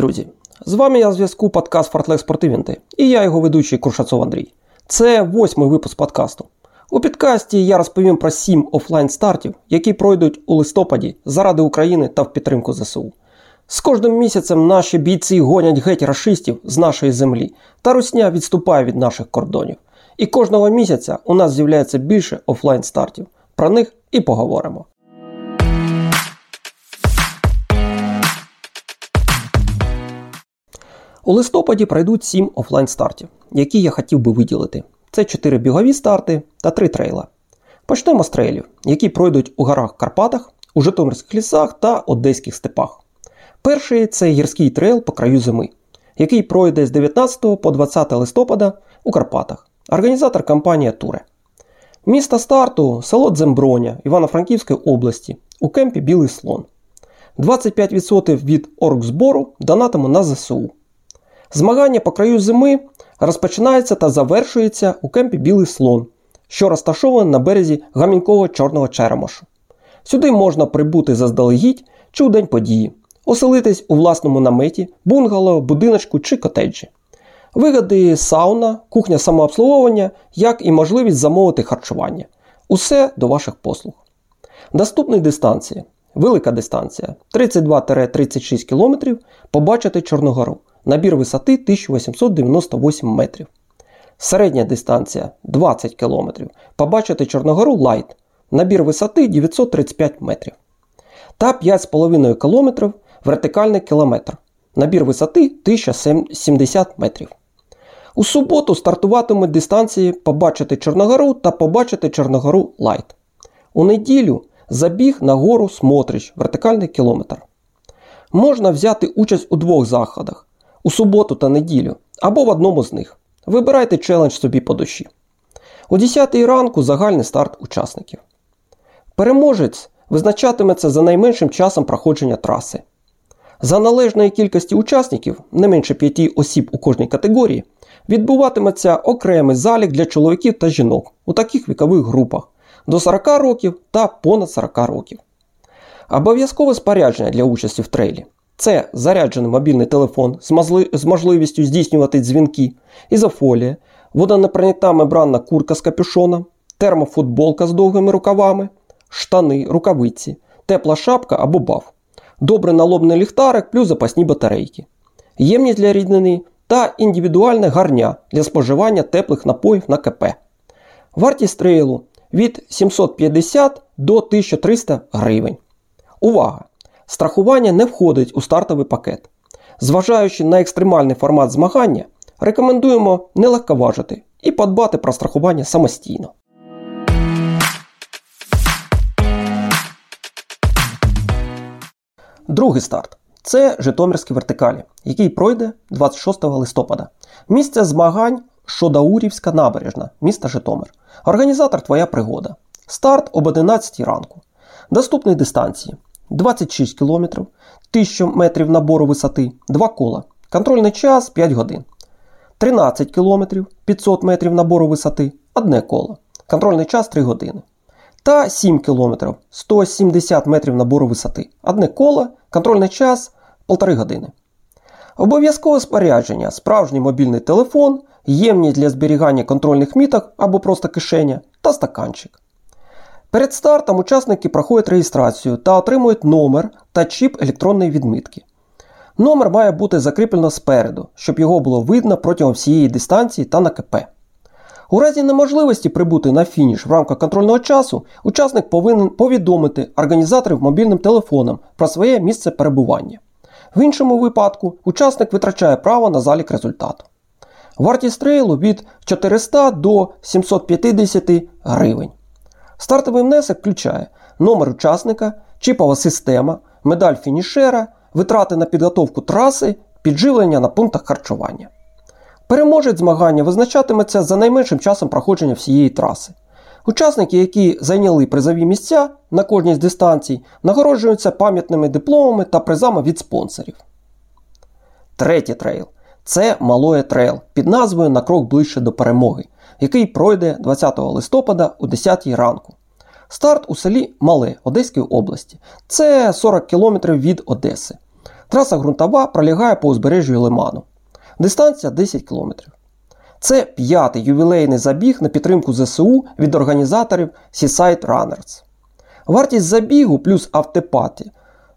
Друзі! З вами я зв'язку подкаст Фартлек Спортивінти і я його ведучий Куршацов Андрій. Це восьмий випуск подкасту. У підкасті я розповім про сім офлайн стартів, які пройдуть у листопаді заради України та в підтримку ЗСУ. З кожним місяцем наші бійці гонять геть рашистів з нашої землі, та русня відступає від наших кордонів. І кожного місяця у нас з'являється більше офлайн стартів. Про них і поговоримо. У листопаді пройдуть 7 офлайн стартів, які я хотів би виділити. Це 4 бігові старти та 3 трейла. Почнемо з трейлів, які пройдуть у горах Карпатах, у Житомирських лісах та Одеських степах. Перший це гірський трейл по краю зими, який пройде з 19 по 20 листопада у Карпатах. Організатор компанія Туре. Місто старту село Дземброня Івано-Франківської області у кемпі Білий Слон. 25% від оргзбору донатимо на ЗСУ. Змагання по краю зими розпочинається та завершується у кемпі Білий Слон, що розташований на березі гамінкового чорного черемошу. Сюди можна прибути заздалегідь чи у день події, оселитись у власному наметі, бунгало, будиночку чи котеджі. Вигоди сауна, кухня самообслуговування, як і можливість замовити харчування. Усе до ваших послуг. Доступні дистанції. Велика дистанція 32-36 км побачити Чорногору. Набір висоти 1898 метрів. Середня дистанція 20 км. Побачити Чорногору Лайт. Набір висоти 935 метрів. Та 5,5 км вертикальний кілометр. Набір висоти 1070 метрів. У суботу стартуватимуть дистанції Побачити Чорногору та Побачити Чорногору Лайт. У неділю забіг на гору Смотрич, вертикальний кілометр. Можна взяти участь у двох заходах у суботу та неділю або в одному з них. Вибирайте челендж собі по душі. О 10 ранку загальний старт учасників. Переможець визначатиметься за найменшим часом проходження траси. За належної кількості учасників, не менше 5 осіб у кожній категорії, відбуватиметься окремий залік для чоловіків та жінок у таких вікових групах до 40 років та понад 40 років. Обов'язкове спорядження для участі в трейлі. Це заряджений мобільний телефон з можливістю здійснювати дзвінки, ізофолія, водонепроникна мембранна курка з капюшоном, термофутболка з довгими рукавами, штани, рукавиці, тепла шапка або баф, добре налобний ліхтарик плюс запасні батарейки, ємність для ріднини та індивідуальне гарня для споживання теплих напоїв на КП. Вартість трейлу від 750 до 1300 гривень. Увага! Страхування не входить у стартовий пакет. Зважаючи на екстремальний формат змагання, рекомендуємо не легковажити і подбати про страхування самостійно. Другий старт це Житомирські вертикалі, який пройде 26 листопада. Місце змагань Шодаурівська набережна, міста Житомир. Організатор Твоя пригода. Старт об 11 ранку. Доступні дистанції 26 км, 1000 метрів набору висоти, 2 кола. Контрольний час 5 годин. 13 км, 500 метрів набору висоти, 1 коло. Контрольний час 3 години. Та 7 км, 170 метрів набору висоти, 1 коло, контрольний час 1,5 години. Обов'язкове спорядження, справжній мобільний телефон, ємність для зберігання контрольних міток або просто кишеня та стаканчик. Перед стартом учасники проходять реєстрацію та отримують номер та чіп електронної відмитки. Номер має бути закріплено спереду, щоб його було видно протягом всієї дистанції та на КП. У разі неможливості прибути на фініш в рамках контрольного часу, учасник повинен повідомити організаторів мобільним телефоном про своє місце перебування. В іншому випадку учасник витрачає право на залік результату. Вартість трейлу від 400 до 750 гривень. Стартовий внесок включає номер учасника, чіпова система, медаль фінішера, витрати на підготовку траси, підживлення на пунктах харчування. Переможець змагання визначатиметься за найменшим часом проходження всієї траси. Учасники, які зайняли призові місця на кожній з дистанцій, нагороджуються пам'ятними дипломами та призами від спонсорів. Третій трейл це Малоє трейл під назвою На крок ближче до перемоги, який пройде 20 листопада о 10 ранку. Старт у селі Мале Одеської області. Це 40 км від Одеси. Траса ґрунтова пролягає по узбережжю Лиману. Дистанція 10 км. Це п'ятий ювілейний забіг на підтримку ЗСУ від організаторів Seaside Runners. Вартість забігу плюс автопаті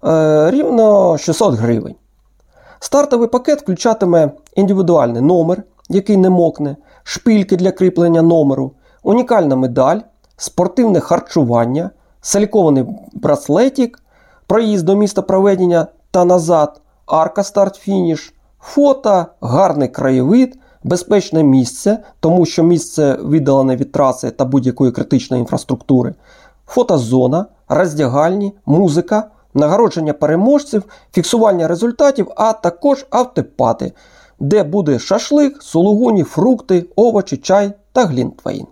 е, рівно 600 гривень. Стартовий пакет включатиме індивідуальний номер, який не мокне, шпильки для кріплення номеру, унікальна медаль, спортивне харчування, силіконовий браслетик, проїзд до міста проведення та назад, арка старт-фініш, фото, гарний краєвид, безпечне місце, тому що місце віддалене від траси та будь-якої критичної інфраструктури, фотозона, роздягальні, музика, нагородження переможців, фіксування результатів, а також afterparty, де буде шашлик, сулугуні, фрукти, овочі, чай та глінтвейн.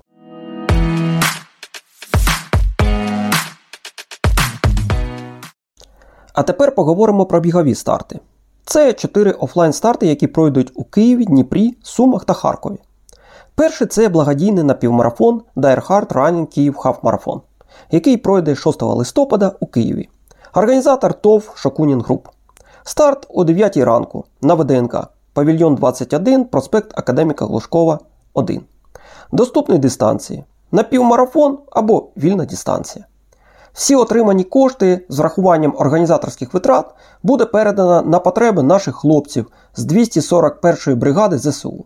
А тепер поговоримо про бігові старти. Це чотири офлайн-старти, які пройдуть у Києві, Дніпрі, Сумах та Харкові. Перший це благодійний напівмарафон Die Hard Running Київ Half Marathon, який пройде 6 листопада у Києві. Організатор ТОВ Шокунін Груп. Старт о 9 ранку на ВДНК. Павільйон 21, проспект Академіка Глушкова 1. Доступні дистанції. Напівмарафон або вільна дистанція. Всі отримані кошти з врахуванням організаторських витрат буде передано на потреби наших хлопців з 241-ї бригади ЗСУ.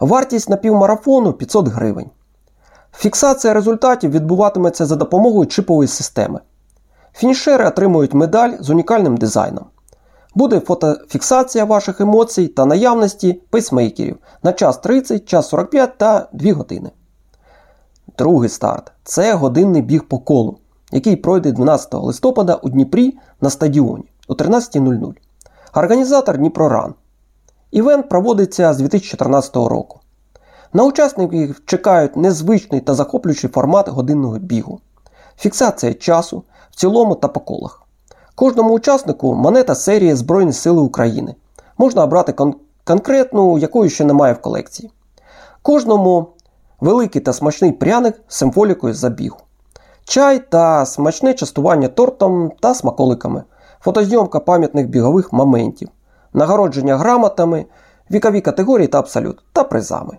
Вартість напівмарафону 500 гривень. Фіксація результатів відбуватиметься за допомогою чипової системи. Фінішери отримують медаль з унікальним дизайном. Буде фотофіксація ваших емоцій та наявності пейсмейкерів на час 30, час 45 та 2 години. Другий старт це годинний біг по колу, який пройде 12 листопада у Дніпрі на стадіоні о 13.00. Організатор Дніпроран. Івент проводиться з 2014 року. На учасників чекають незвичний та захоплюючий формат годинного бігу, фіксація часу в цілому та по колах. Кожному учаснику монета серії Збройні Сили України. Можна обрати кон- конкретну, якої ще немає в колекції. Кожному великий та смачний пряник з символікою забігу. Чай та смачне частування тортом та смаколиками, фотозйомка пам'ятних бігових моментів, нагородження грамотами, вікові категорії та абсолют та призами.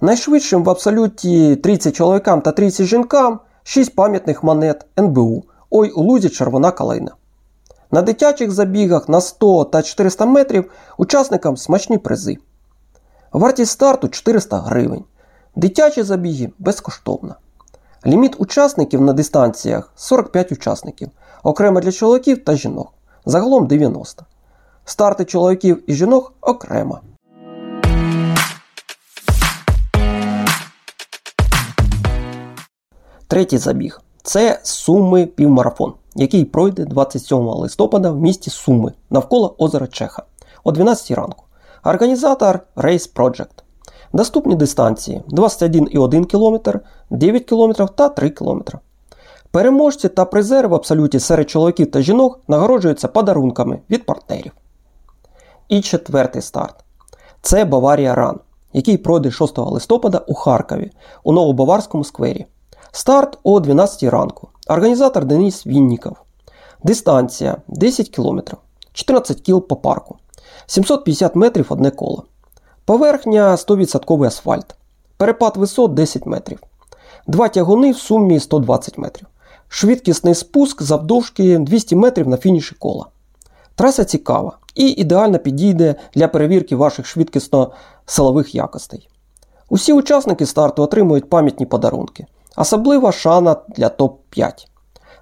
Найшвидшим в абсолюті 30 чоловікам та 30 жінкам 6 пам'ятних монет НБУ. Ой у лузі червона калина. На дитячих забігах на 100 та 400 метрів учасникам смачні призи. Вартість старту 400 гривень. Дитячі забіги безкоштовно. Ліміт учасників на дистанціях 45 учасників, окремо для чоловіків та жінок. Загалом 90. Старти чоловіків і жінок окремо. Третій забіг це Суми півмарафон, який пройде 27 листопада в місті Суми навколо озера Чеха о 12 ранку. Організатор Race Project. Доступні дистанції 21,1 км, 9 км та 3 км. Переможці та призери в абсолюті серед чоловіків та жінок нагороджуються подарунками від партнерів. І четвертий старт це Баварія Ран, який пройде 6 листопада у Харкові у Новобаварському сквері. Старт о 12 ранку. Організатор Денис Вінніков. Дистанція 10 км, 14 кіл по парку, 750 метрів одне коло. Поверхня 100% асфальт. Перепад висот 10 метрів. Два тягуни в сумі 120 метрів. Швидкісний спуск завдовжки 200 метрів на фініші кола. Траса цікава і ідеально підійде для перевірки ваших швидкісно-силових якостей. Усі учасники старту отримують пам'ятні подарунки. Особлива шана для топ-5.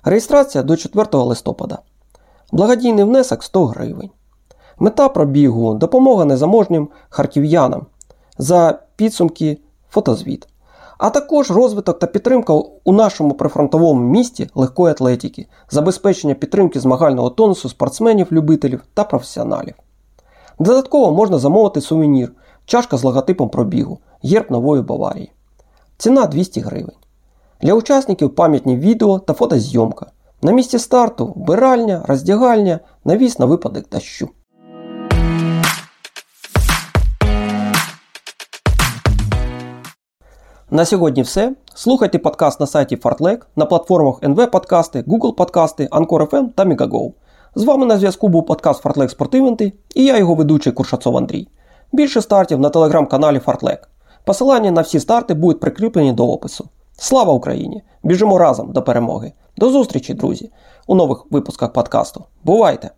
Реєстрація до 4 листопада. Благодійний внесок 100 гривень. Мета пробігу допомога незаможнім харків'янам за підсумки фотозвіт. А також розвиток та підтримка у нашому прифронтовому місті легкої атлетики, забезпечення підтримки змагального тонусу спортсменів, любителів та професіоналів. Додатково можна замовити сувенір, чашка з логотипом пробігу, герб нової Баварії. Ціна 200 гривень. Для учасників пам'ятні відео та фотозйомка. На місці старту вбиральня, роздягальня, навіс на випадок дощу. На сьогодні все. Слухайте подкаст на сайті Fartlek, на платформах NV Подкасти, Google Подкасти, Anchor FM та Megago. З вами на зв'язку був подкаст Фартлек Спортивенти і я його ведучий Куршацов Андрій. Більше стартів на телеграм-каналі Фартлек. Посилання на всі старти будуть прикріплені до опису. Слава Україні! Біжимо разом до перемоги! До зустрічі, друзі, у нових випусках подкасту. Бувайте!